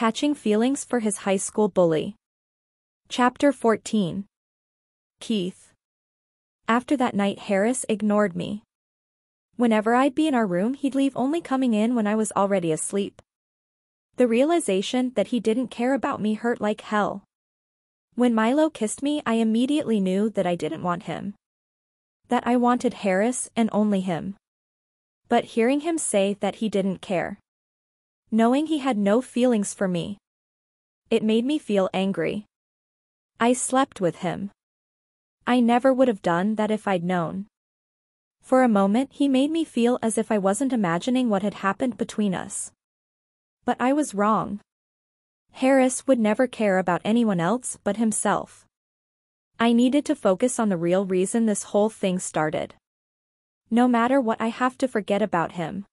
Catching feelings for his high school bully. Chapter 14. Keith. After that night Harris ignored me. Whenever I'd be in our room he'd leave only coming in when I was already asleep. The realization that he didn't care about me hurt like hell. When Milo kissed me I immediately knew that I didn't want him. That I wanted Harris and only him. But hearing him say that he didn't care. Knowing he had no feelings for me. It made me feel angry. I slept with him. I never would have done that if I'd known. For a moment he made me feel as if I wasn't imagining what had happened between us. But I was wrong. Harris would never care about anyone else but himself. I needed to focus on the real reason this whole thing started. No matter what I have to forget about him.